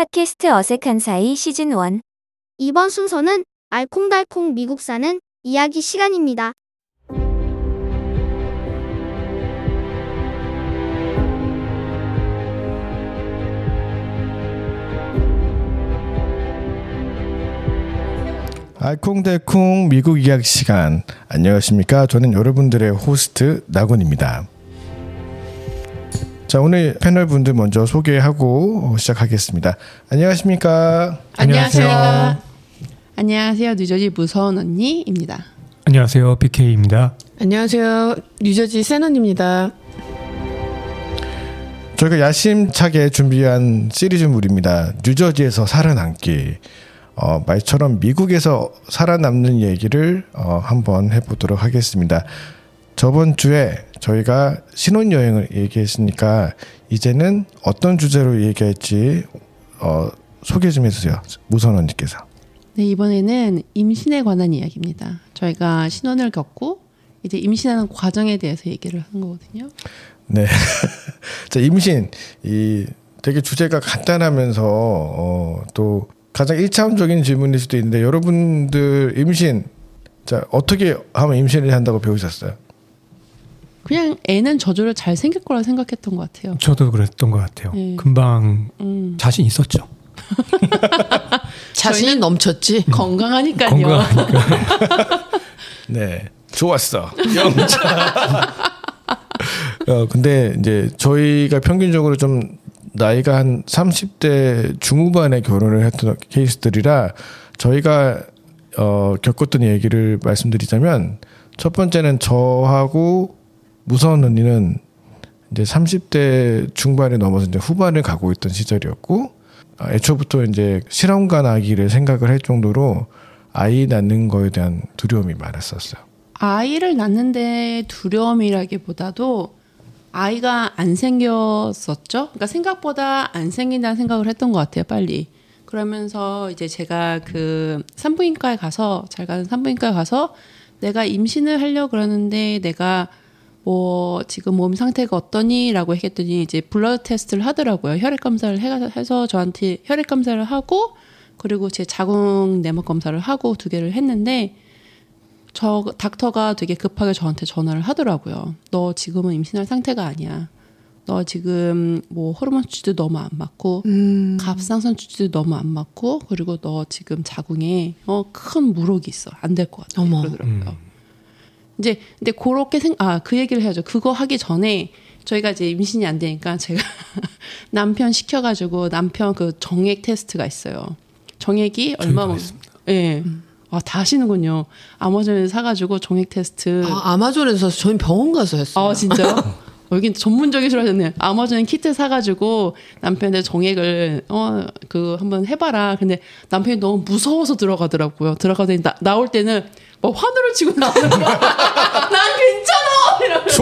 팟캐스트 어색한 사이 시즌 1 이번 순서는 알콩달콩 미국 사는 이야기 시간입니다. 알콩달콩 미국 이야기 시간. 안녕하십니까? 저는 여러분들의 호스트 나곤입니다 자 오늘 패널 분들 먼저 소개하고 시작하겠습니다 안녕하십니까 안녕하세요. 안녕하세요. 뉴저지 무서운 언니입니다. 안녕하세요. BK입니다. 안녕하세요. 뉴저지 세넌입니다. 저희가 야심차게 준비한 시리즈물입니다 뉴저지에서 살아남기 어, 말처럼 미국에서 살아남는 얘기를 어, 한번 해보도록 하겠습니다. 저번 주에 저희가 신혼여행을 얘기했으니까 이제는 어떤 주제로 얘기할지 어, 소개 좀 해주세요. 무선 언니께서. 네, 이번에는 임신에 관한 이야기입니다. 저희가 신혼을 겪고 이제 임신하는 과정에 대해서 얘기를 하는 거거든요. 네. 자, 임신. 이 되게 주제가 간단하면서, 어, 또 가장 일차원적인 질문일 수도 있는데, 여러분들 임신, 자, 어떻게 하면 임신을 한다고 배우셨어요? 그냥 애는 저절로 잘 생길 거라 생각했던 것 같아요. 저도 그랬던 것 같아요. 네. 금방 음, 자신 있었죠. 자신이 넘쳤지. 건강하니까요. 건강하니까. 네. 좋았어. 영차. 어, 근데 이제 저희가 평균적으로 좀 나이가 한 30대 중후반에 결혼을 했던 케이스들이라 저희가 어, 겪었던 얘기를 말씀드리자면 첫 번째는 저하고 무서운 언니는 이제 30대 중반에 넘어서 이제 후반을 가고 있던 시절이었고 아, 애초부터 이제 실험관 아기를 생각을 할 정도로 아이 낳는 거에 대한 두려움이 많았었어요. 아이를 낳는데 두려움이라기보다도 아이가 안 생겼었죠. 그러니까 생각보다 안 생긴다는 생각을 했던 것 같아요, 빨리. 그러면서 이제 제가 그 산부인과에 가서 잘 가는 산부인과에 가서 내가 임신을 하려고 그러는데 내가 뭐 지금 몸 상태가 어떠니라고 했더니 이제 블러드 테스트를 하더라고요. 혈액 검사를 해가- 해서 저한테 혈액 검사를 하고 그리고 제 자궁 내막 검사를 하고 두 개를 했는데 저 닥터가 되게 급하게 저한테 전화를 하더라고요. 너 지금은 임신할 상태가 아니야. 너 지금 뭐 호르몬 수치도 너무 안 맞고 음. 갑상선 수치도 너무 안 맞고 그리고 너 지금 자궁에 어 큰 무록이 있어. 안 될 것 같아. 어머. 그러더라고요. 이제 근데 그렇게 생아그 얘기를 해야죠. 그거 하기 전에 저희가 이제 임신이 안 되니까 제가 남편 시켜가지고 남편 그 정액 테스트가 있어요. 정액이 얼마 면 예. 아, 다 하시는군요. 아마존에서 사가지고 정액 테스트. 아, 아마존에서 저희 병원 가서 했어요. 아, 진짜요? 어, 여긴 전문적이시로 하셨네요. 아마존 키트 사가지고 남편의 정액을, 어, 그, 한번 해봐라. 근데 남편이 너무 무서워서 들어가더라고요. 들어가더니 나, 나올 때는 뭐 화늘을 치고 나오는 거야. 난 괜찮아! 이러면서.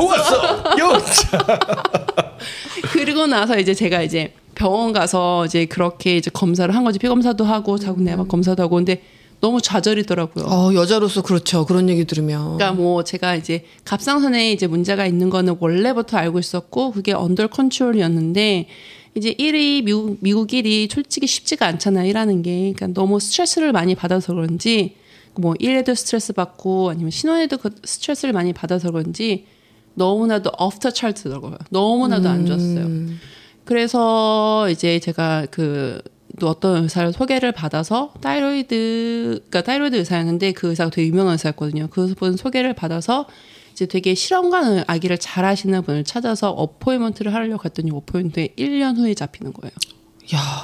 좋았어. 그리고 나서 이제 제가 이제 병원 가서 이제 그렇게 이제 검사를 한 거지. 피 검사도 하고 자궁 내막 검사도 하고. 근데 너무 좌절이더라고요. 어, 여자로서 그렇죠. 그런 얘기 들으면. 그러니까 뭐 제가 이제 갑상선에 이제 문제가 있는 거는 원래부터 알고 있었고 그게 언더 컨트롤이었는데 이제 일이 미국 미국 일이 솔직히 쉽지가 않잖아요. 일하는 게. 그러니까 너무 스트레스를 많이 받아서 그런지 뭐 일에도 스트레스 받고 아니면 신혼에도 그 스트레스를 많이 받아서 그런지 너무나도 off the chart더라고요. 너무나도 안 좋았어요. 그래서 이제 제가 그 또 어떤 의사를 소개를 받아서 thyroid 그러니까 thyroid 의사였는데 그 의사가 되게 유명한 의사였거든요. 그분 소개를 받아서 이제 되게 실험관 아기를 잘 하시는 분을 찾아서 appointment를 하려고 했더니 appointment에 1년 후에 잡히는 거예요. 야,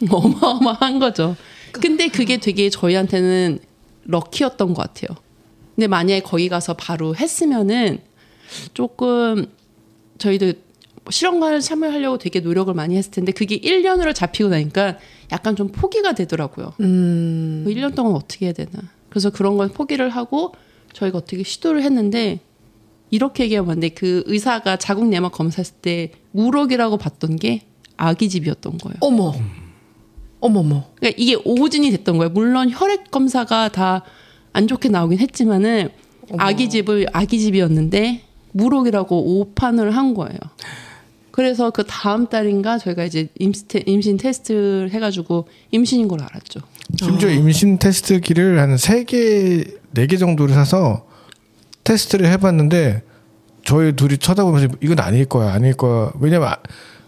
어마어마한 거죠. 근데 그게 되게 저희한테는 럭키였던 것 같아요. 근데 만약에 거기 가서 바로 했으면은 조금 저희도 실험관을 참여하려고 되게 노력을 많이 했을 텐데 그게 1년으로 잡히고 나니까 약간 좀 포기가 되더라고요. 음. 1년 동안 어떻게 해야 되나. 그래서 그런 건 포기를 하고 저희가 어떻게 시도를 했는데 이렇게 얘기하면 그 의사가 자궁 내막 검사했을 때 무록이라고 봤던 게 아기 집이었던 거예요. 어머. 어머머. 그러니까 이게 오진이 됐던 거예요. 물론 혈액 검사가 다 안 좋게 나오긴 했지만은 아기 집을 아기 집이었는데 무록이라고 오판을 한 거예요. 그래서 그 다음 달인가 저희가 이제 임신, 테, 임신 테스트를 해가지고 임신인 걸 알았죠. 심지어 임신 테스트기를 한 세 개, 네 개 정도를 사서 테스트를 해봤는데 저희 둘이 쳐다보면서 이건 아닐 거야, 아닐 거야. 왜냐면 아-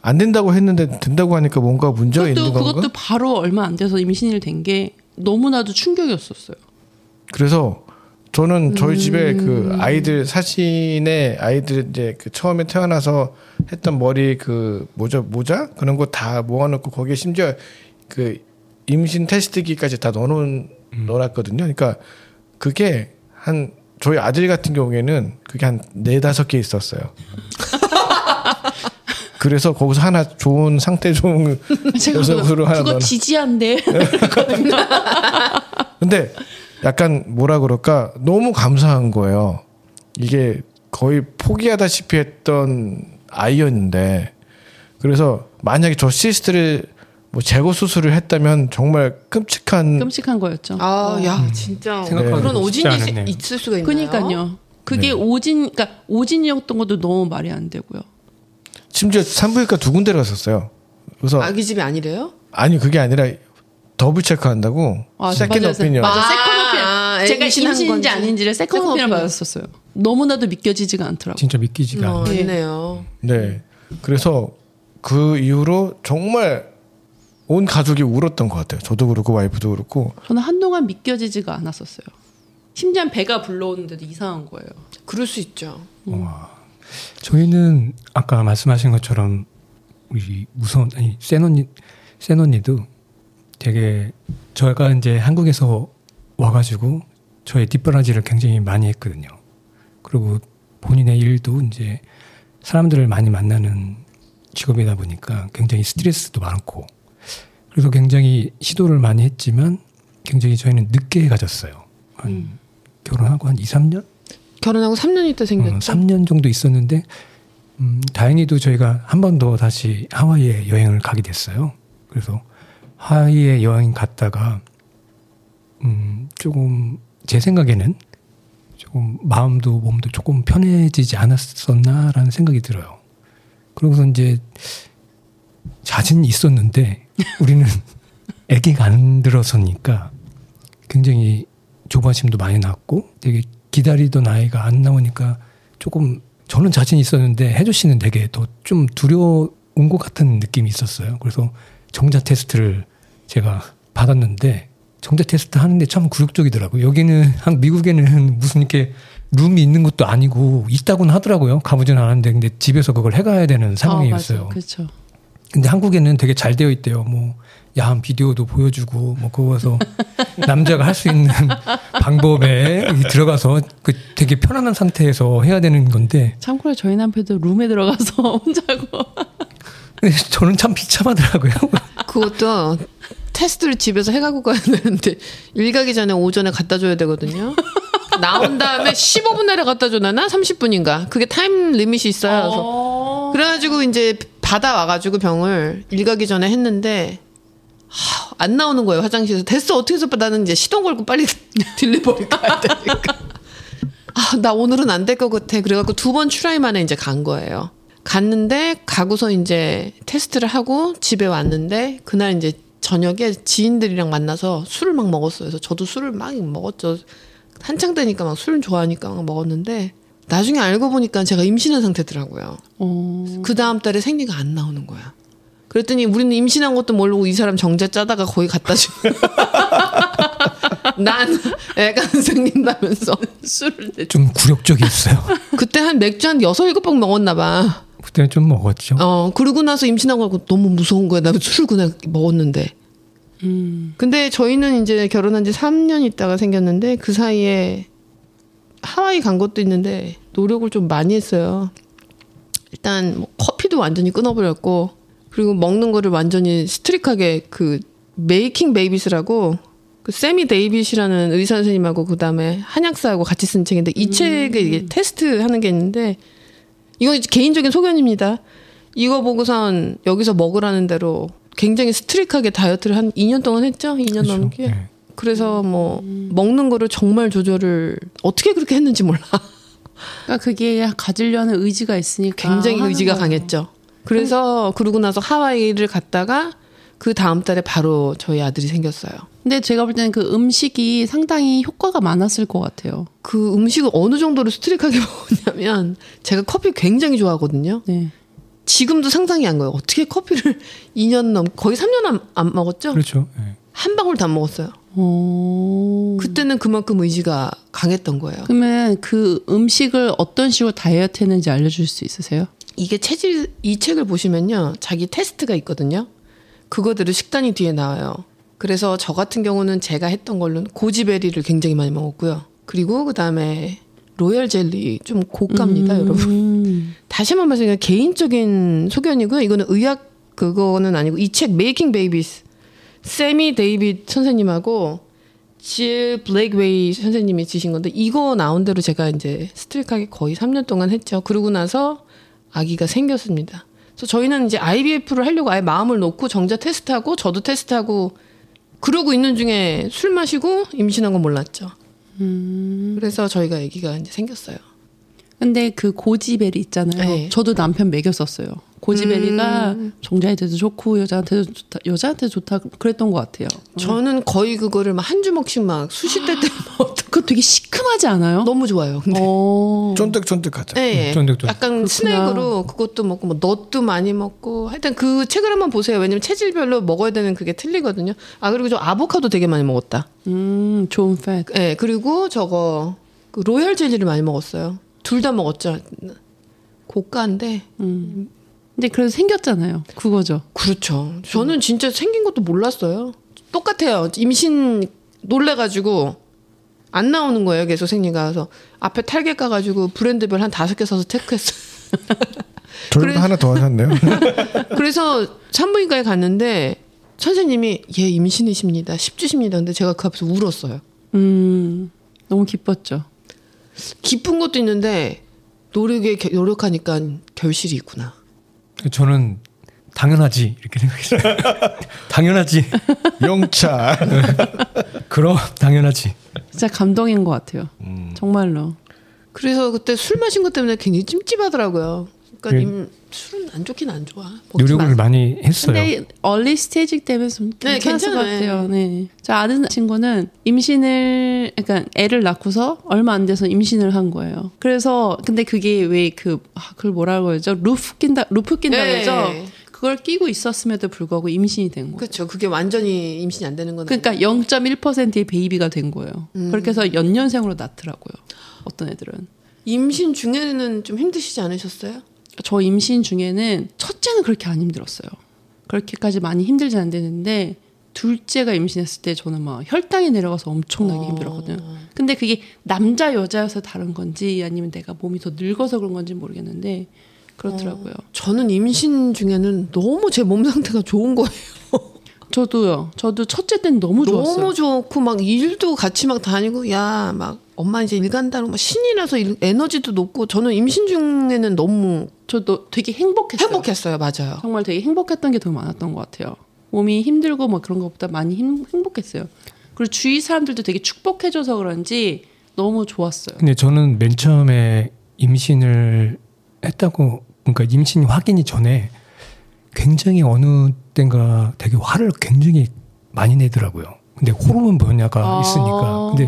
안 된다고 했는데 된다고 하니까 뭔가 문제가 그것도 있는 건가? 그것도 바로 얼마 안 돼서 임신이 된게 너무나도 충격이었었어요. 그래서 저는 저희 집에 음. 그 아이들 사진에 아이들 이제 그 처음에 태어나서 했던 머리 그 모자 모자 그런 거 다 모아놓고 거기에 심지어 그 임신 테스트기까지 다 넣어놓은 넣어놨거든요. 그러니까 그게 한 저희 아들 같은 경우에는 그게 한 네 다섯 개 있었어요. 그래서 거기서 하나 좋은 상태 좋은 녀석으로 그거, 하나 그거 넣어. 지지한데 근데 약간 뭐라 그럴까 너무 감사한 거예요. 이게 거의 포기하다시피 했던 아이였는데 그래서 만약에 저 시스트를 뭐 제거 수술을 했다면 정말 끔찍한 끔찍한 거였죠. 아, 야, 진짜 생각하기도 그런 쉽지 오진이 않았네요. 있을 수가 있나요? 그러니까요. 그게 네. 오진, 그러니까 오진이었던 것도 너무 말이 안 되고요. 심지어 산부인과 두 군데를 갔었어요. 그래서 아기 집이 아니래요? 아니 그게 아니라 double check한다고 아, second 맞아요. opinion 맞아, 아, second opinion. 아, 제가 임신한 임신인지 건지. 아닌지를 second second opinion. 받았었어요. 너무나도 믿겨지지가 않더라고요. 진짜 믿기지가 어, 않아요. 있네요. 네. 그래서 그 이후로 정말 온 가족이 울었던 것 같아요. 저도 그렇고 와이프도 그렇고 저는 한동안 믿겨지지가 않았었어요. 심지어 배가 불러오는데도 이상한 거예요. 그럴 수 있죠. 저희는 아까 말씀하신 것처럼 우리 무서운 아니 센 언니 센 언니도 되게 저희가 이제 한국에서 와가지고 저의 뒷바라지를 굉장히 많이 했거든요. 그리고 본인의 일도 이제 사람들을 많이 만나는 직업이다 보니까 굉장히 스트레스도 많고 그래서 굉장히 시도를 많이 했지만 굉장히 저희는 늦게 가졌어요. 한 결혼하고 한 2, 3년? 결혼하고 3년 있다 생겼죠. 어, 3년 정도 있었는데 음, 다행히도 저희가 한 번 더 다시 하와이에 여행을 가게 됐어요. 그래서 하와이에 여행 갔다가 음, 조금 제 생각에는 조금 마음도 몸도 조금 편해지지 않았었나라는 생각이 들어요. 그러고서 이제 자신이 있었는데 우리는 아기가 안 들어서니까 굉장히 조바심도 많이 났고 되게 기다리던 아이가 안 나오니까 조금 저는 자신 있었는데 혜조 씨는 되게 더 좀 두려운 것 같은 느낌이 있었어요. 그래서 정자 테스트를 제가 받았는데 정자 테스트 하는데 참 굴욕적이더라고요. 여기는 한 미국에는 무슨 이렇게 룸이 있는 것도 아니고 있다고는 하더라고요. 가보진 않았는데 근데 집에서 그걸 해가야 되는 상황이었어요. 아. 그렇죠. 근데 한국에는 되게 잘 되어 있대요. 뭐 야한 비디오도 보여주고 뭐 거기서 남자가 할 수 있는 방법에 들어가서 그 되게 편안한 상태에서 해야 되는 건데 참고로 저희 남편도 룸에 들어가서 혼자고 저는 참 비참하더라고요. 그것도 테스트를 집에서 해가고 가야 되는데 일 가기 전에 오전에 갖다 줘야 되거든요. 나온 다음에 15분 내에 갖다 줘나나? 30분인가? 그게 time limit이 있어요. 그래서 그래가지고 이제 받아와가지고 병을 일 가기 전에 했는데 하, 안 나오는 거예요 화장실에서. 됐어 어떻게 해서 나는 이제 시동 걸고 빨리 delivery 가야 되니까. 아 나 오늘은 안 될 것 같아. 그래갖고 두번 try 만에 이제 간 거예요 갔는데 가고서 이제 테스트를 하고 집에 왔는데 그날 이제 저녁에 지인들이랑 만나서 술을 막 먹었어요 그래서 저도 술을 막 먹었죠 한창 되니까 막 술 좋아하니까 막 먹었는데 나중에 알고 보니까 제가 임신한 상태더라고요 어, 그 다음 달에 생리가 안 나오는 거야. 그랬더니 우리는 임신한 것도 모르고 이 사람 정제 짜다가 거기 갖다 주. 난 애가 안 생긴다면서. 술을 내좀 굴욕적이었어요. 그때 한 맥주 한 여섯 일곱 병 먹었나 봐. 그때는 좀 먹었죠. 어, 그러고 나서 임신하고 나고 너무 무서운 거야. 나 술을 그냥 먹었는데. 음. 근데 저희는 이제 결혼한 지 3년 있다가 생겼는데 그 사이에 하와이 간 것도 있는데 노력을 좀 많이 했어요. 일단 뭐 커피도 완전히 끊어버렸고 그리고 먹는 거를 완전히 strict하게 그 Making Babies라고 그 세미 데이빗이라는 의사 선생님하고 그다음에 한약사하고 같이 쓴 책인데 이 책에 이게 테스트 하는 게 있는데 이거 개인적인 소견입니다. 이거 보고선 여기서 먹으라는 대로 굉장히 strict하게 다이어트를 한 2년 동안 했죠. 2년 그렇죠. 넘게. 네. 그래서 뭐 먹는 거를 정말 조절을 어떻게 그렇게 했는지 몰라. 그러니까 그게 가지려는 의지가 있으니까 굉장히 의지가 거예요. 강했죠. 그래서 그러고 나서 하와이를 갔다가 그 다음 달에 바로 저희 아들이 생겼어요. 근데 제가 볼 때는 그 음식이 상당히 효과가 많았을 것 같아요. 그 음식을 어느 정도로 스트릭하게 먹었냐면 제가 커피 굉장히 좋아하거든요. 네. 지금도 상상이 안 가요. 어떻게 커피를 2년 넘 거의 3년 안, 안 먹었죠? 그렇죠. 예. 한 방울 도 안 먹었어요. 어... 그때는 그만큼 의지가 강했던 거예요. 그러면 그 음식을 어떤 식으로 다이어트 했는지 알려줄 수 있으세요? 이게 체질 이 책을 보시면요. 자기 테스트가 있거든요. 그거대로 식단이 뒤에 나와요. 그래서 저 같은 경우는 제가 했던 걸로는 goji berry를 굉장히 많이 먹었고요. 그리고 그 다음에 로열 젤리 좀 고가입니다, 여러분. 음. 다시 한번 말씀드리면 개인적인 소견이고요. 이거는 의학 그거는 아니고 이 책 Making Babies 세미 데이빗 선생님하고 질 블레이크웨이 선생님이 지신 건데 이거 나온 대로 제가 이제 strict하게 거의 3년 동안 했죠. 그러고 나서 아기가 생겼습니다. 그래서 저희는 이제 IVF를 하려고 아예 마음을 놓고 정자 테스트하고 저도 테스트하고 그러고 있는 중에 술 마시고 임신한 건 몰랐죠. 그래서 저희가 아기가 이제 생겼어요. 근데 그 고지베리 있잖아요. 네. 저도 남편 먹였었어요. 고지베리가 음. 종자한테도 좋고 여자한테도 좋다. 여자한테 좋다 그랬던 것 같아요. 저는 거의 그거를 막 한 주먹씩 막 수십 대때 먹었던 그거 되게 시큼하지 않아요? 너무 좋아요. 근데 어. 쫀득쫀득하죠. 네, 쫀득쫀득. 약간 스낵으로 그것도 먹고 뭐 넛도 많이 먹고 하여튼 그 책을 한번 보세요. 왜냐면 체질별로 먹어야 되는 그게 틀리거든요. 아 그리고 저 아보카도 되게 많이 먹었다. 음, 좋은 팻. 네, 그리고 저거 그 로열 젤리를 많이 먹었어요. 둘 다 먹었죠. 고가인데 음. 근데 그래서 생겼잖아요. 그거죠. 그렇죠. 저는 진짜 생긴 것도 몰랐어요. 똑같아요. 임신 놀래가지고 안 나오는 거예요. 계속 생리가 그래서 앞에 탈개 까가지고 브랜드별 한 다섯 개 사서 체크했어요. 저희도 그래- 하나 더 하셨네요. 그래서 산부인과에 갔는데 선생님이 얘 임신이십니다. 10주십니다. 근데 제가 그 앞에서 울었어요. 음, 너무 기뻤죠. 기쁜 것도 있는데 노력에 겨- 노력하니까 결실이 있구나. 저는 당연하지 이렇게 생각했어요. 당연하지. 영차. 그럼 당연하지. 진짜 감동인 것 같아요. 음. 정말로. 그래서 그때 술 마신 것 때문에 굉장히 찜찜하더라고요. 그러니까 그- 임, 술은 안 좋긴 안 좋아. 노력을 마. 많이 했어요. 근데 early stage 때문에 좀 네, 괜찮을 것. 같아요. 네. 저 아는 친구는 임신을 그러니까 애를 낳고서 얼마 안 돼서 임신을 한 거예요. 그래서 근데 그게 왜그 아, 그걸 뭐라고 그러죠? 루프 낀다 루프 낀다 네. 그러죠. 그걸 끼고 있었음에도 불구하고 임신이 된 거예요. 그렇죠. 그게 완전히 임신이 안 되는 건 그러니까 0.1%의 baby가 된 거예요. 음. 그렇게 해서 연년생으로 낳더라고요. 어떤 애들은. 임신 중에는 좀 힘드시지 않으셨어요? 저 임신 중에는 첫째는 그렇게 안 힘들었어요. 그렇게까지 많이 힘들지 않는데 둘째가 임신했을 때 저는 막 혈당이 내려가서 엄청나게 어. 힘들었거든요. 근데 그게 남자 여자여서 다른 건지 아니면 내가 몸이 더 늙어서 그런 건지 모르겠는데 그렇더라고요. 저는 임신 중에는 너무 제 몸 상태가 좋은 거예요. 저도요. 저도 첫째 때는 너무 좋았어요. 너무 좋고 막 일도 같이 막 다니고 야 막 엄마 이제 일 간다고 막 신이 나서 일- 에너지도 높고 저는 임신 중에는 너무 저도 되게 행복했어요. 행복했어요. 맞아요. 정말 되게 행복했던 게 더 많았던 것 같아요. 몸이 힘들고 뭐 그런 것보다 많이 힘, 행복했어요. 그리고 주위 사람들도 되게 축복해줘서 그런지 너무 좋았어요. 근데 저는 맨 처음에 임신을 했다고 그러니까 임신 확인이 전에 굉장히 어느 때인가 되게 화를 굉장히 많이 내더라고요. 근데 호르몬 변화가 있으니까. 근데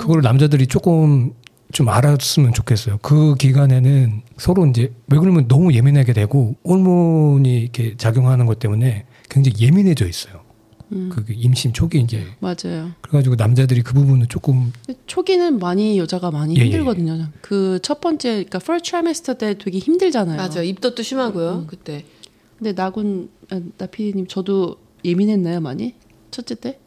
그걸 남자들이 조금 좀 알았으면 좋겠어요. 그 기간에는 서로 이제 왜 그러면 너무 예민하게 되고 호르몬이 이렇게 작용하는 것 때문에 굉장히 예민해져 있어요. 그 임신 초기 이제 맞아요. 그래가지고 남자들이 그 부분은 조금 초기는 많이 여자가 많이 예, 예, 힘들거든요. 그첫 번째, 그러니까 first trimester 때 되게 힘들잖아요. 맞아요. 입덧도 심하고요. 그때 근데 나군 아, 나피디님 저도 예민했나요 많이 첫째 때?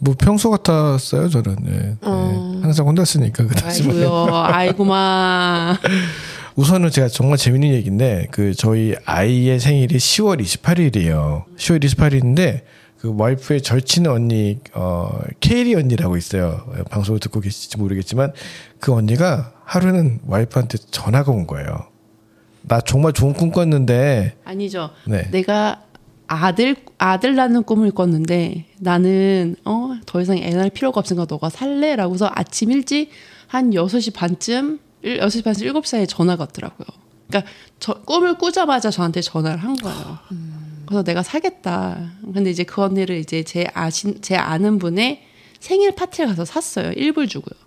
뭐 평소 같았어요 저는. 예. 예. 어. 항상 혼났으니까 그렇지만 아이고요, 아이고마. 우선은 제가 정말 재밌는 얘기인데 그 저희 아이의 생일이 10월 28일이에요. 10월 28일인데 그 와이프의 절친 언니 어 케이리 언니라고 있어요. 방송을 듣고 계실지 모르겠지만 그 언니가 하루는 와이프한테 전화가 온 거예요. 나 정말 좋은 꿈 꿨는데 아니죠. 네. 내가 아들 아들 낳는 꿈을 꿨는데 나는 어 더 이상 애 낳을 필요가 없으니까 너가 살래라고서 아침 일찍 한 6시 반쯤 6시 반에서 7시 사이에 전화가 왔더라고요. 그러니까 저 꿈을 꾸자마자 저한테 전화를 한 거예요. 그래서 내가 사겠다. 근데 이제 그 언니를 이제 제 아신 제 아는 분의 생일 파티에 가서 샀어요. 일불 주고요.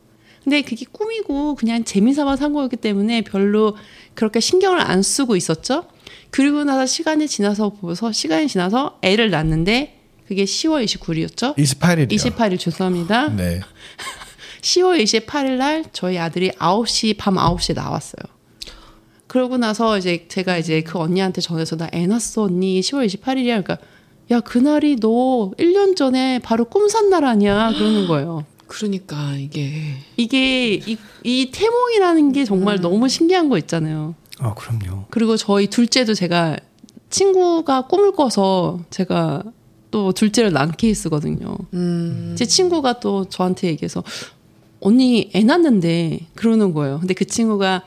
근데 그게 꿈이고 그냥 재미삼아 산 거였기 때문에 별로 그렇게 신경을 안 쓰고 있었죠. 그리고 나서 시간이 지나서 보면서 시간이 지나서 애를 낳는데 그게 10월 29일이었죠. 28일이요. 28일 죄송합니다. 네. 10월 28일 날 저희 아들이 9시 밤 9시에 나왔어요. 그러고 나서 이제 제가 이제 그 언니한테 전해서 나 애 낳았어 언니 10월 28일이야. 그러니까 야 그날이 너 1년 전에 바로 꿈산 날 아니야 그러는 거예요. 그러니까 이게 이게 이, 이 태몽이라는 게 정말 너무 신기한 거 있잖아요. 아 그럼요. 그리고 저희 둘째도 제가 친구가 꿈을 꿔서 제가 또 둘째를 낳은 케이스거든요. 음, 제 친구가 또 저한테 얘기해서 언니 애 낳는데 그러는 거예요. 근데 그 친구가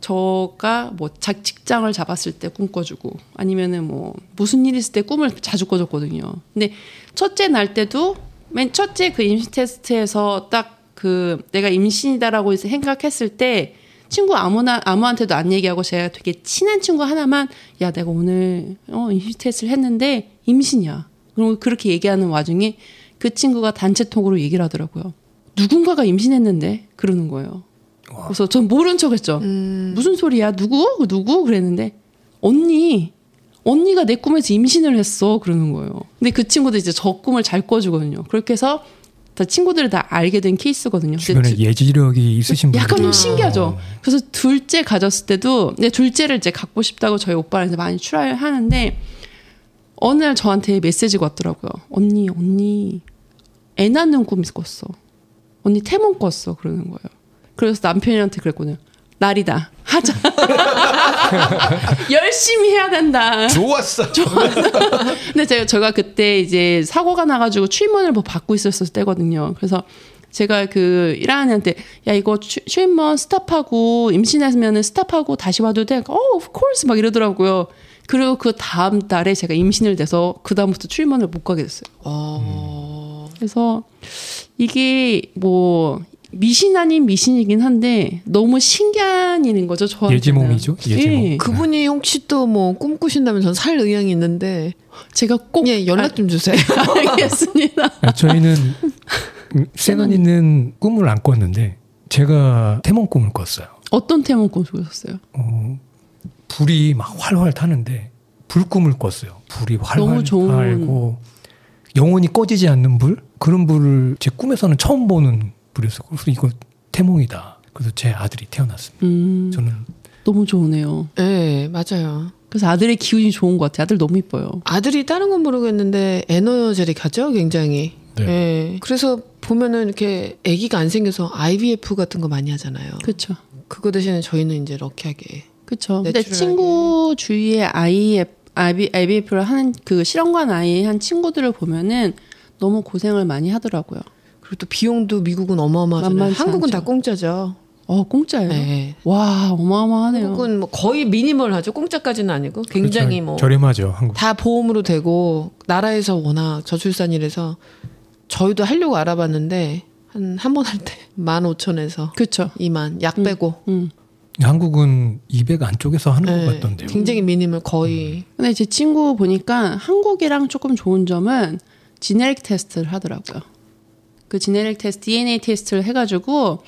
저가 뭐 자, 직장을 잡았을 때 꿈꿔주고 아니면은 뭐 무슨 일 있을 때 꿈을 자주 꿔줬거든요. 근데 첫째 날 때도 맨 첫째 그 임신 테스트에서 딱 그 내가 임신이다라고 생각했을 때 친구 아무나 아무한테도 안 얘기하고 제가 되게 친한 친구 하나만 야 내가 오늘 어 임신 테스트를 했는데 임신이야. 그리고 그렇게 얘기하는 와중에 그 친구가 단체톡으로 얘기를 하더라고요. 누군가가 임신했는데 그러는 거예요. 그래서 전 모른 척했죠. 무슨 소리야? 누구? 누구? 그랬는데 언니 언니가 내 꿈에서 임신을 했어 그러는 거예요. 근데 그 친구도 이제 저 꿈을 잘 꿔주거든요. 그렇게 해서 다 친구들을 다 알게 된 케이스거든요. 주변에 두- 예지력이 있으신 분들. 약간 좀 신기하죠. 그래서 둘째 가졌을 때도 내 둘째를 이제 갖고 싶다고 저희 오빠랑 많이 출하를 하는데 어느 날 저한테 메시지가 왔더라고요. 언니, 언니, 애 낳는 꿈 꿨어. 언니 태몽 꿨어. 그러는 거예요. 그래서 남편이한테 그랬거든요. 날이다. 하자. 열심히 해야 된다. 좋았어. 근데 제가 제가 그때 이제 사고가 나가지고 취임원을 뭐 받고 있었을 때거든요. 그래서 제가 그 일하는한테 야 이거 취- 취임원 스탑하고 임신하면은 스탑하고 다시 와도 돼? 어, of course 막 이러더라고요. 그리고 그 다음 달에 제가 임신을 돼서 그 다음부터 취임원을 못 가게 됐어요. 어, 그래서 이게 뭐 미신 아닌 미신이긴 한데 너무 신기한 일인 거죠. 저한테는. 예지몽이죠, 예지몽. 예. 그분이 혹시 또 뭐 꿈꾸신다면 전 살 의향이 있는데 제가 꼭 예 연락 좀 주세요. 알겠습니다. 아, 저희는 언니는 꿈을 안 꿨는데 제가 태몽 꿈을 꿨어요. 어떤 태몽 꿈 꾸셨어요? 어, 불이 막 활활 타는데 불 꿈을 꿨어요. 불이 활활 너무 좋은- 타고 영원히 꺼지지 않는 불 그런 불을 제 꿈에서는 처음 보는 불이었어요. 그래서 이거 태몽이다. 그래서 제 아들이 태어났습니다. 음, 저는 너무 좋으네요. 예 맞아요. 그래서 아들의 기운이 좋은 것 같아요. 아들 너무 이뻐요. 아들이 다른 건 모르겠는데 에너제릭하죠 굉장히. 네. 예. 그래서 보면은 이렇게 아기가 안 생겨서 IVF 같은 거 많이 하잖아요. 그렇죠. 그거 대신에 저희는 이제 럭키하게 그렇죠. 근데 내추럴하게. 친구 주위에 IF, IVF를 하는 그 실험관 아이 한 친구들을 보면은 너무 고생을 많이 하더라고요. 그리고 또 비용도 미국은 어마어마하잖아요. 한국은 않죠. 다 공짜죠. 어 공짜예요. 네. 와 어마어마하네요. 한국은 뭐 거의 미니멀하죠. 공짜까지는 아니고 굉장히 그렇죠. 뭐 저렴하죠. 한국. 다 보험으로 되고 나라에서 워낙 저출산이라서 저희도 하려고 알아봤는데 한 한 번 할때 15,000에서 그렇죠. 2만 약 빼고 음. 한국은 200 안쪽에서 하는 네, 것 같던데요. 굉장히 미니멀 거의 근데 제 친구 보니까 한국이랑 조금 좋은 점은 지네릭 테스트를 하더라고요. 그 지네릭 테스트, DNA 테스트를 해가지고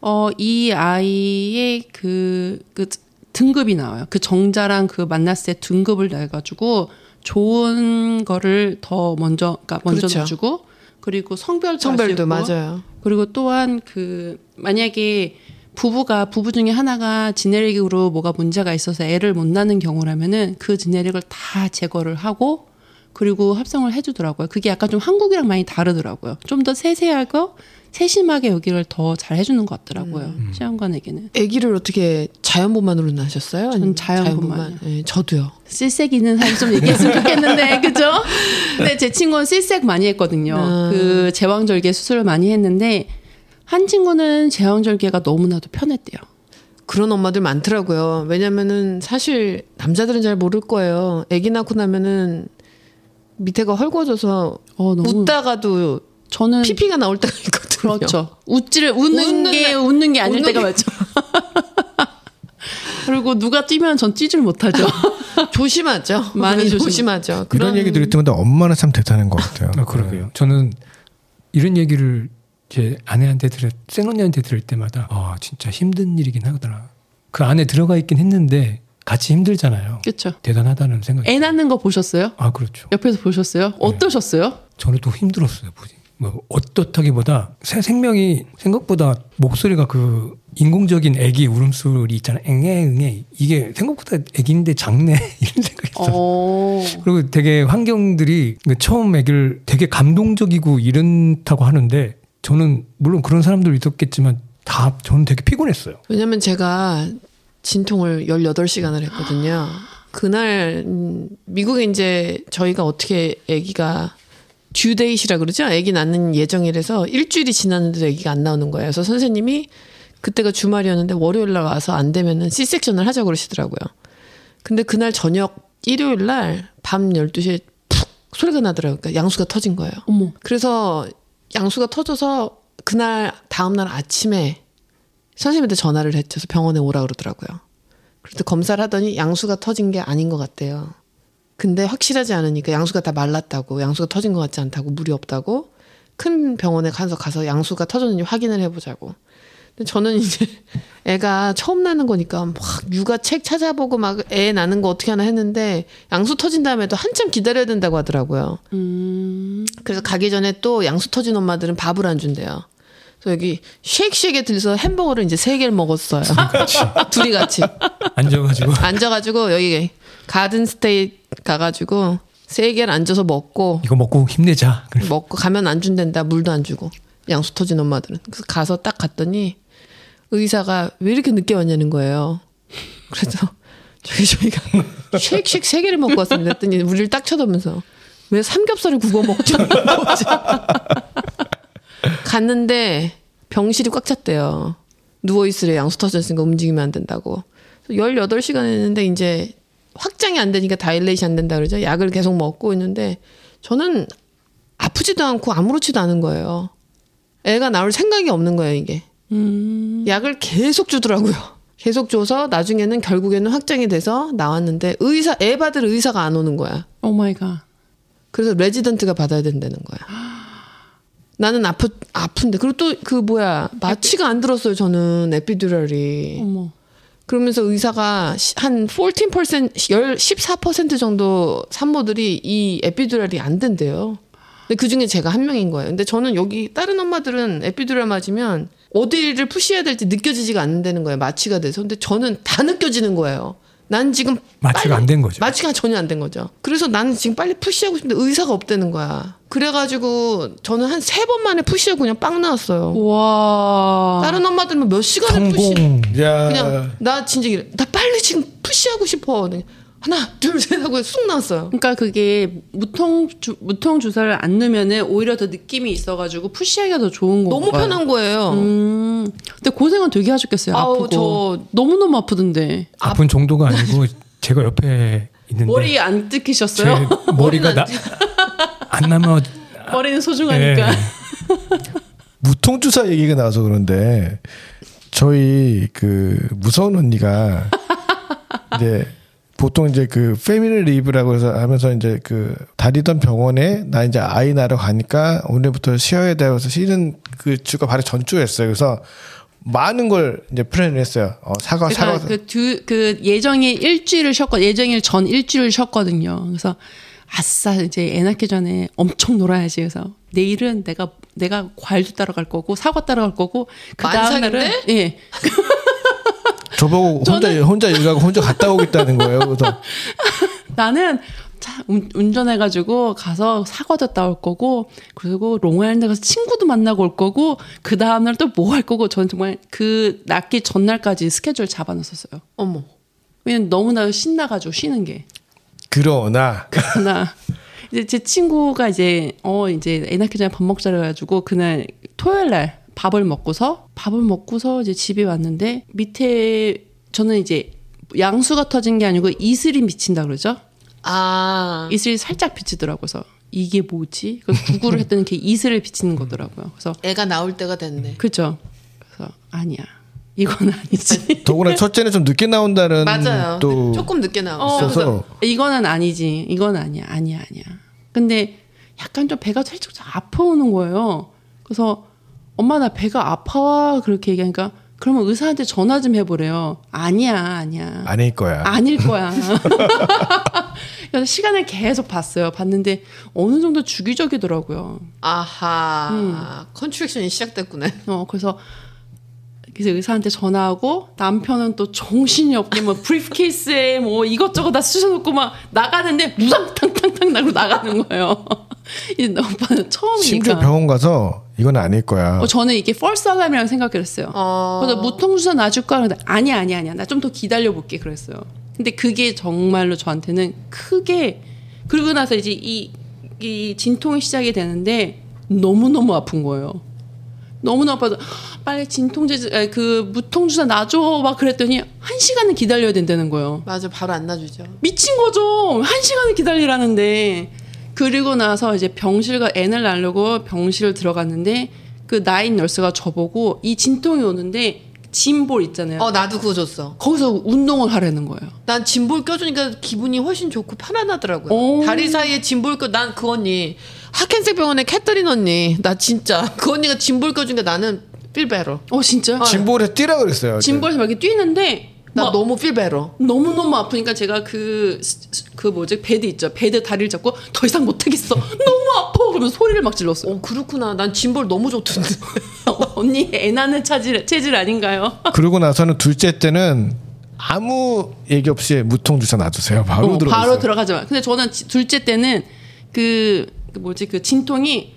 어 이 아이의 그, 그 등급이 나와요. 그 정자랑 그 만났을 때 등급을 내가지고 좋은 거를 더 먼저, 그러니까 먼저 그렇죠. 넣어주고 그리고 성별도 성별도 맞아요. 그리고 또한 그 만약에 부부가 부부 중에 하나가 지네릭으로 뭐가 문제가 있어서 애를 못 낳는 경우라면은 그 지네릭을 다 제거를 하고 그리고 합성을 해주더라고요. 그게 약간 좀 한국이랑 많이 다르더라고요. 좀 더 세세하고 세심하게 여기를 더 잘 해주는 것 같더라고요. 시험관에게는 아기를 어떻게 자연분만으로 낳으셨어요? 아니면 자연분만. 예, 저도요. 실색이는 사실 좀 얘기했으면 좋겠는데 그죠? 근데 제 친구는 실색 많이 했거든요. 아. 그 제왕절개 수술을 많이 했는데 한 친구는 제왕절개가 너무나도 편했대요. 그런 엄마들 많더라고요. 왜냐면은 사실 남자들은 잘 모를 거예요. 아기 낳고 나면은 밑에가 헐거워져서 어 너무 웃다가도 저는 피피가 나올 때가 있거든요. 그렇죠. 웃지를 웃는 웃는 게 날- 웃는 게 아닐 웃는 때가 게- 많죠. 그리고 그리고 누가 뛰면 전 뛰질 못하죠. 조심하죠. 많이 조심-. 이런 그런 얘기 들을 때마다 엄마는 참 대단한 것 같아요. 아, 그러게요. 저는 이런 얘기를 제 아내한테 들을, 생언니한테 들을 때마다 아 진짜 힘든 일이긴 하더라. 그 안에 들어가 있긴 했는데 같이 힘들잖아요. 그렇죠. 대단하다는 생각이. 애 낳는 거 보셨어요? 아 그렇죠. 옆에서 보셨어요? 어떠셨어요? 저는 또 힘들었어요. 보지. 뭐 어떻다기보다 새 생명이 생각보다 목소리가 그 인공적인 애기 울음소리 있잖아요. 앵애 응애 이게 생각보다 애기인데 작네 이런 생각이 있어요. 어. 그리고 되게 환경들이 그 처음 애기를 되게 감동적이고 이런다고 하는데 저는 물론 그런 사람들 있었겠지만 다 저는 되게 피곤했어요. 왜냐면 제가 진통을 18시간을 했거든요. 그날 음, 미국에 이제 저희가 어떻게 아기가 듀데이시라 그러죠? 아기 낳는 예정이라서 일주일이 지났는데도 아기가 안 나오는 거예요. 그래서 선생님이 그때가 주말이었는데 월요일 날 와서 안 되면은 C섹션을 하자고 그러시더라고요. 근데 그날 저녁 일요일 날 밤 12시에 푹 소리가 나더라고요. 그러니까 양수가 터진 거예요. 어머. 그래서 양수가 터져서 그날 다음 날 아침에 선생님한테 전화를. 그래서 병원에 오라 그러더라고요. 그래서 검사를 하더니 양수가 터진 게 아닌 것 같대요. 근데 확실하지 않으니까 양수가 다 말랐다고, 양수가 터진 것 같지 않다고, 물이 없다고 큰 병원에 가서 가서 양수가 터졌는지 확인을 해보자고. 근데 저는 이제 애가 처음 나는 거니까 막 육아 책 찾아보고 막 애 나는 거 어떻게 하나 했는데 양수 터진 다음에도 한참 기다려야 된다고 하더라고요. 음. 그래서 가기 전에 또 양수 터진 엄마들은 밥을 안 준대요. 여기 쉐이크쉐이크에 들서 햄버거를 이제 세 개를 먹었어요. 둘이 같이 앉아가지고 앉아가지고 여기 가든 스테이 가가지고 세 개를 앉아서 먹고 이거 먹고 힘내자. 그래. 먹고 가면 안 준댄다 물도 안 주고 양수 터진 엄마들은 그래서 가서 딱 갔더니 의사가 왜 이렇게 늦게 왔냐는 거예요. 그래서 저희 저희가 쉐이크쉐이크 세 개를 먹고 왔습니다. 했더니 우리를 딱 쳐다보면서 왜 삼겹살을 구워 먹죠? 갔는데 병실이 꽉 찼대요. 누워 있으래 양수 터졌으니까 움직이면 안 된다고. 18시간 했는데 이제 확장이 안 되니까 다일레이션 안 된다 그러죠. 약을 계속 먹고 있는데 저는 아프지도 않고 아무렇지도 않은 거예요. 애가 나올 생각이 없는 거예요, 이게. 음. 약을 계속 주더라고요. 계속 줘서 나중에는 결국에는 확장이 돼서 나왔는데 의사 애 받을 의사가 안 오는 거야. Oh my God. 그래서 레지던트가 받아야 된다는 거야. 나는 아프 아픈데 그리고 또 그 뭐야 마취가 안 들었어요. 저는 epidural이. 어머. 그러면서 의사가 시- 한14%열14% 정도 산모들이 이 epidural이 안 된대요. 근데 그 중에 제가 한 명인 거예요. 근데 저는 여기 다른 엄마들은 에피듀랄 맞으면 어디를 푸시해야 될지 느껴지지가 않는다는 거예요. 마취가 돼서. 근데 저는 다 느껴지는 거예요. 난 지금 마취가 안 된 거죠. 마취가 전혀 안 된 거죠. 그래서 나는 지금 빨리 푸시하고 싶은데 의사가 없다는 거야. 그래가지고 저는 한 세 번 만에 푸시하고 그냥 빵 나왔어요. 와. 다른 엄마들은 몇 시간을 푸시. 야, 그냥 나 진짜 이래. 나 빨리 지금 푸시하고 싶어. 하나 둘 셋 하고 쑥 나왔어요. 그러니까 그게 무통 주, 무통 주사를 안 넣으면은 오히려 더 느낌이 있어가지고 푸시하기가 더 좋은 거. 너무 편한 거예요. 음. 근데 고생은 되게 하셨겠어요. 아우, 아프고. 저- 너무 너무 아프던데. 아픈 정도가 아니고 제가 옆에 있는데 머리 안제 뜯기셨어요? 머리가 나, 안 나면 머리는 소중하니까. 예. 무통 주사 얘기가 나와서 그런데 저희 그 무서운 언니가 이제 보통 이제 그 family leave라고 해서 하면서 이제 그 다니던 병원에 나 이제 아이 낳으러 가니까 오늘부터 쉬어야 돼서 쉬는 그 주가 바로 전주였어요. 그래서 많은 걸 이제 플랜을 했어요. 어, 사과 사과 그러니까 그, 두, 그 예정일 일주일을 쉬었거 예정일 전 일주일 쉬었거든요. 그래서 아싸 이제 애 낳기 전에 엄청 놀아야지. 그래서 내일은 내가 내가 과일도 따라갈 거고 사과 따라갈 거고 그 다음 날은? 예 저보고 혼자 혼자 일 가고 혼자 갔다 오겠다는 거예요. 그래서 나는 차 운- 운전해가지고 가서 사과도 따올 거고 그리고 롱아일랜드 가서 친구도 만나고 올 거고 그 다음 날 또 뭐 할 거고 저는 정말 그 낳기 전날까지 스케줄 잡아놨었어요. 어머. 왜냐면 너무나 신나가지고 쉬는 게. 그러나 나 이제 제 친구가 이제 어 이제 애 낳기 전에 밥 먹자 그래가지고 그날 토요일 날 밥을 먹고서 밥을 먹고서 이제 집에 왔는데 밑에 저는 이제 양수가 터진 게 아니고 이슬이 미친다 그러죠. 아. 이슬이 살짝 비치더라고요. 그래서 이게 뭐지? 그래서 구글을 했더니 그게 이슬을 비치는 거더라고요. 그래서 애가 나올 때가 됐네. 그죠. 그래서 아니야. 이건 아니지. 더구나 첫째는 좀 늦게 나온다는 맞아요. 또 조금 늦게 나오고 어, 이거는 아니지. 이건 아니야. 아니야, 아니야. 근데 약간 좀 배가 살짝 좀 아파오는 거예요. 그래서 엄마 나 배가 아파와 그렇게 얘기하니까 그러면 의사한테 전화 좀 해보래요. 아니야, 아니야. 아닐 거야. 아닐 거야. 그래서 시간을 계속 봤어요. 봤는데 어느 정도 주기적이더라고요. 아하 음. contraction이 시작됐구나. 어, 그래서 그래서 의사한테 전화하고 남편은 또 정신이 없게 뭐 briefcase에 뭐 이것저것 다 쑤셔놓고 막 나가는데 우당탕탕탕 나고 나가는 거예요. 이제 오빠는 심지어 처음이니까. 병원 가서 이건 아닐 거야. 어, 저는 이게 펄스 알람이라고 생각했어요. 어. 그래서 무통주사 놔줄까 그런데 아니야 아니야 아니야 나 좀 더 기다려 볼게 그랬어요. 근데 그게 정말로 저한테는 크게 그러고 나서 이제 이, 이 진통이 시작이 되는데 너무 너무 아픈 거예요. 너무 너무 아파서 빨리 진통제 아니, 그 무통주사 놔줘 막 그랬더니 한 시간은 기다려야 된다는 거예요. 맞아 바로 안 놔주죠. 미친 거죠. 한 시간을 기다리라는데. 그리고 나서 이제 병실과 애를 낳으려고 병실을 들어갔는데 그 나인 nurse가 저보고 이 진통이 오는데 gym ball 있잖아요. 어 나도 그거 줬어. 거기서 운동을 하라는 거예요. 난 gym ball 껴주니까 기분이 훨씬 좋고 편안하더라고요. 오. 다리 사이에 gym ball 껴, 난 그 언니, 하켄색 병원의 캐터린 언니, 나 진짜, 그 언니가 gym ball 껴주니까 나는 feel better. 어 진짜? 진볼에 뛰라 그랬어요. gym ball에서 막 이렇게 뛰는데 나 막 너무 feel better. 너무 너무 아프니까 제가 그그 뭐지 bed 있죠 bed 다리를 잡고 더 이상 못하겠어 너무 아파 그러면 소리를 막 질렀어요 어, 그렇구나. 난 gym ball 너무 좋던데. 언니 애 낳는 체질 체질 아닌가요? 그러고 나서는 둘째 때는 아무 얘기 없이 무통 주사 놔주세요. 바로 어, 들어갔어요. 바로 들어가자. 근데 저는 지- 둘째 때는 그, 그 뭐지 그 진통이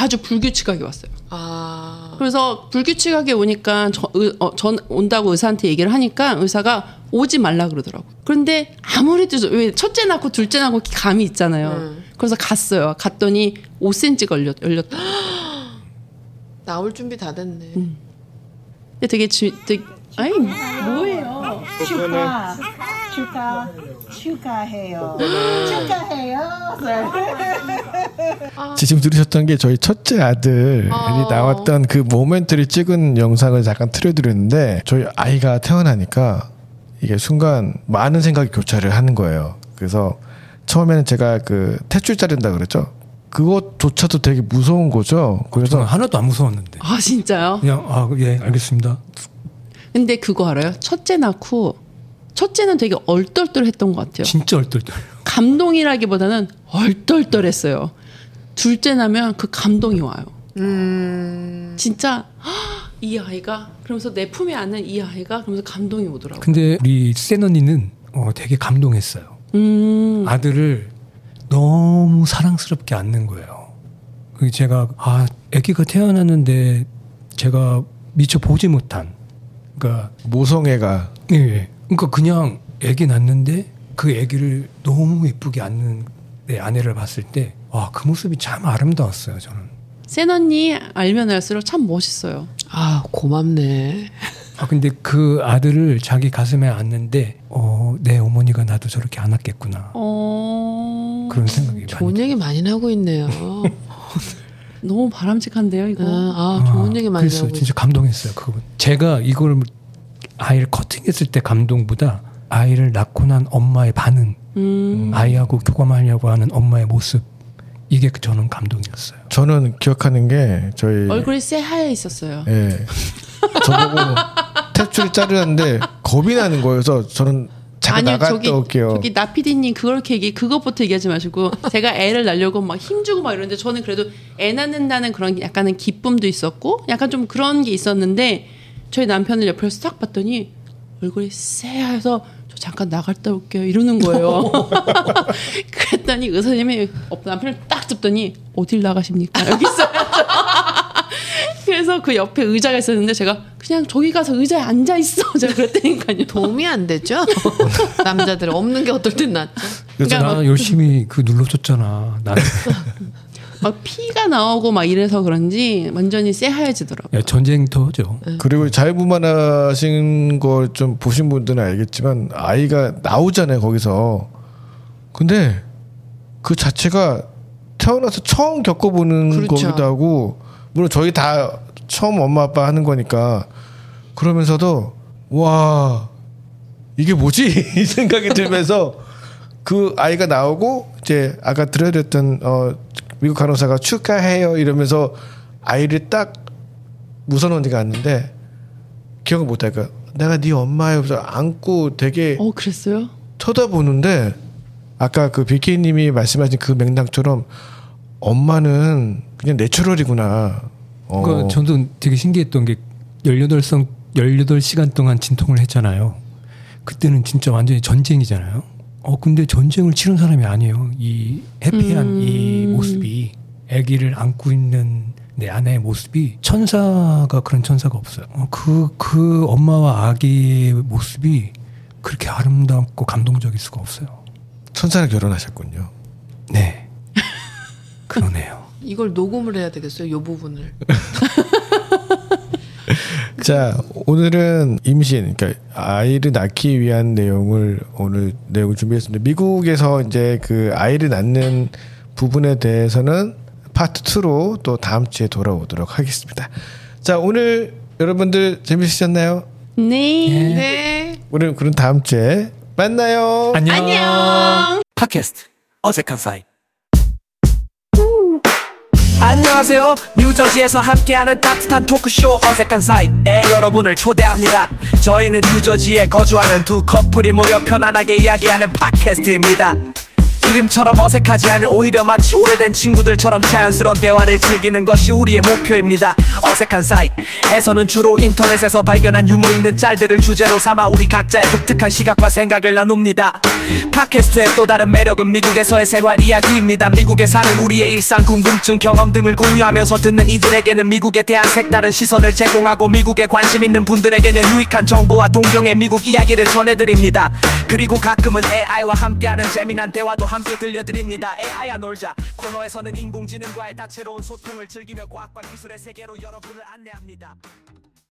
아주 불규칙하게 왔어요. 아. 그래서 불규칙하게 오니까 저, 의- 어, 전 온다고 의사한테 얘기를 하니까 의사가 오지 말라 그러더라고. 그런데 아무래도 저- 왜 첫째 낳고 둘째 낳고 감이 있잖아요. 음. 그래서 갔어요. 갔더니 5cm 걸렸 열렸다. 나올 준비 다 됐네. 근데 되게 지, 되게 아니 뭐예요? 축하 축하 축하해요 축하해요 지금 들으셨던 게 저희 첫째 아들이 어. 나왔던 그 모멘트를 찍은 영상을 잠깐 틀어드렸는데 저희 아이가 태어나니까 이게 순간 많은 생각이 교차를 하는 거예요. 그래서 처음에는 제가 그 탯줄 자른다 그랬죠. 그것조차도 되게 무서운 거죠. 그래서 하나도 안 무서웠는데. 아 진짜요? 그냥 아 예 알겠습니다. 근데 그거 알아요? 첫째 낳고 첫째는 되게 얼떨떨했던 것 같아요. 진짜 얼떨떨. 감동이라기보다는 얼떨떨했어요. 둘째 나면 그 감동이 와요. 음. 진짜 "헉, 이 아이가 그러면서 내 품에 안는 이 아이가 그러면서 감동이 오더라고. 요 근데 우리 센 언니는 어, 되게 감동했어요. 음, 아들을 너무 사랑스럽게 안는 거예요. 그 제가 아 아기가 태어났는데 제가 미처 보지 못한 그러니까 모성애가 예, 예. 그러니까 그냥 아기 낳는데 그 아기를 너무 예쁘게 안는 내 아내를 봤을 때 와 그 모습이 참 아름다웠어요 저는. 센 언니 알면 알수록 참 멋있어요. 아, 고맙네. 아 근데 그 아들을 자기 가슴에 안는데 어내 어머니가 나도 저렇게 안았겠구나 어, 그런 생각이 많이 좋은 얘기 많이 나고 있네요. 너무 바람직한데요, 이거. 아, 아, 좋은 얘기 많이 그랬어요. 나고 진짜 감동했어요. 그거 제가 이걸 아이를 커팅했을 때 감동보다 아이를 낳고 난 엄마의 반응, 음, 아이하고 교감하려고 하는 엄마의 모습 이게 그 저는 감동이었어요. 저는 기억하는 게 저희 얼굴이 새하얘 있었어요. 예 저보고 탯줄 자르는데 겁이 나는 거여서 저는 나갔다 저기 올게요. 저기 나 PD님 그렇게 얘기 그것부터 얘기하지 마시고 제가 애를 낳으려고 막 힘주고 막 이러는데 저는 그래도 애 낳는다는 그런 약간은 기쁨도 있었고 약간 좀 그런 게 있었는데 저희 남편을 옆에서 딱 봤더니 얼굴이 새하여서 저 잠깐 나갔다 올게요 이러는 거예요. 그랬더니 의사님이 어, 남편을 딱 잡더니 어딜 나가십니까 여기 있어요. 그래서 그 옆에 의자가 있었는데 제가 그냥 저기 가서 의자에 앉아 있어 제가 그랬다니까요. 도움이 안 되죠? 남자들 없는 게 어떨 땐 낫죠. 그래서 나 열심히 그 눌러줬잖아. 나는 막 피가 나오고 막 이래서 그런지 완전히 새하얘지더라고. 야, 전쟁터죠. 그리고 자유분만하신 걸 좀 보신 분들은 알겠지만 아이가 나오잖아요 거기서. 근데 그 자체가 태어나서 처음 겪어보는 그렇죠. 거기도 하고 물론 저희 다 처음 엄마 아빠 하는 거니까 그러면서도 와 이게 뭐지 이 생각이 들면서 그 아이가 나오고 이제 아까 들려드렸던 어 미국 간호사가 축하해요 이러면서 아이를 딱 무선 언니가 왔는데 기억을 못할까 내가 네 엄마예요 그래서 안고 되게 어 그랬어요? 쳐다보는데 아까 그 비키님이 말씀하신 그 맥락처럼 엄마는 그냥 내추럴이구나. 어. 그 저도 되게 신기했던 게 18성 18시간 동안 진통을 했잖아요. 그때는 진짜 완전히 전쟁이잖아요. 어 근데 전쟁을 치른 사람이 아니에요. 이 해피한 이 모습이 아기를 안고 있는 내 아내의 모습이 천사가 그런 천사가 없어요. 그그 그 엄마와 아기의 모습이 그렇게 아름답고 감동적일 수가 없어요. 천사랑 결혼하셨군요. 네. 그러네요. 이걸 녹음을 해야 되겠어요. 요 부분을. 자 오늘은 임신, 그러니까 아이를 낳기 위한 내용을 오늘 내용을 준비했습니다. 미국에서 이제 그 아이를 낳는 부분에 대해서는 파트 2로 또 다음 주에 돌아오도록 하겠습니다. 자 오늘 여러분들 재밌으셨나요? 네. 네. 우리 그럼 다음 주에 만나요. 안녕. 팟캐스트 어색한 사이 안녕하세요. 뉴저지에서 함께하는 따뜻한 토크쇼 어색한 사이에 여러분을 초대합니다. 저희는 뉴저지에 거주하는 두 커플이 모여 편안하게 이야기하는 팟캐스트입니다 이름처럼 어색하지 않은 오히려 마치 오래된 친구들처럼 자연스러운 대화를 즐기는 것이 우리의 목표입니다. 어색한 사이에서는 주로 인터넷에서 발견한 유머 있는 짤들을 주제로 삼아 우리 각자의 독특한 시각과 생각을 나눕니다. 팟캐스트의 또 다른 매력은 미국에서의 생활 이야기입니다. 미국에 사는 우리의 일상 궁금증 경험 등을 공유하면서 듣는 이들에게는 미국에 대한 색다른 시선을 제공하고 미국에 관심 있는 분들에게는 유익한 정보와 동경의 미국 이야기를 전해드립니다. 그리고 가끔은 AI와 함께하는 재미난 대화도 함께 들려드립니다. AI야 놀자. 코너에서는 인공지능과의 다채로운 소통을 즐기며 과학과 기술의 세계로 여러분을 안내합니다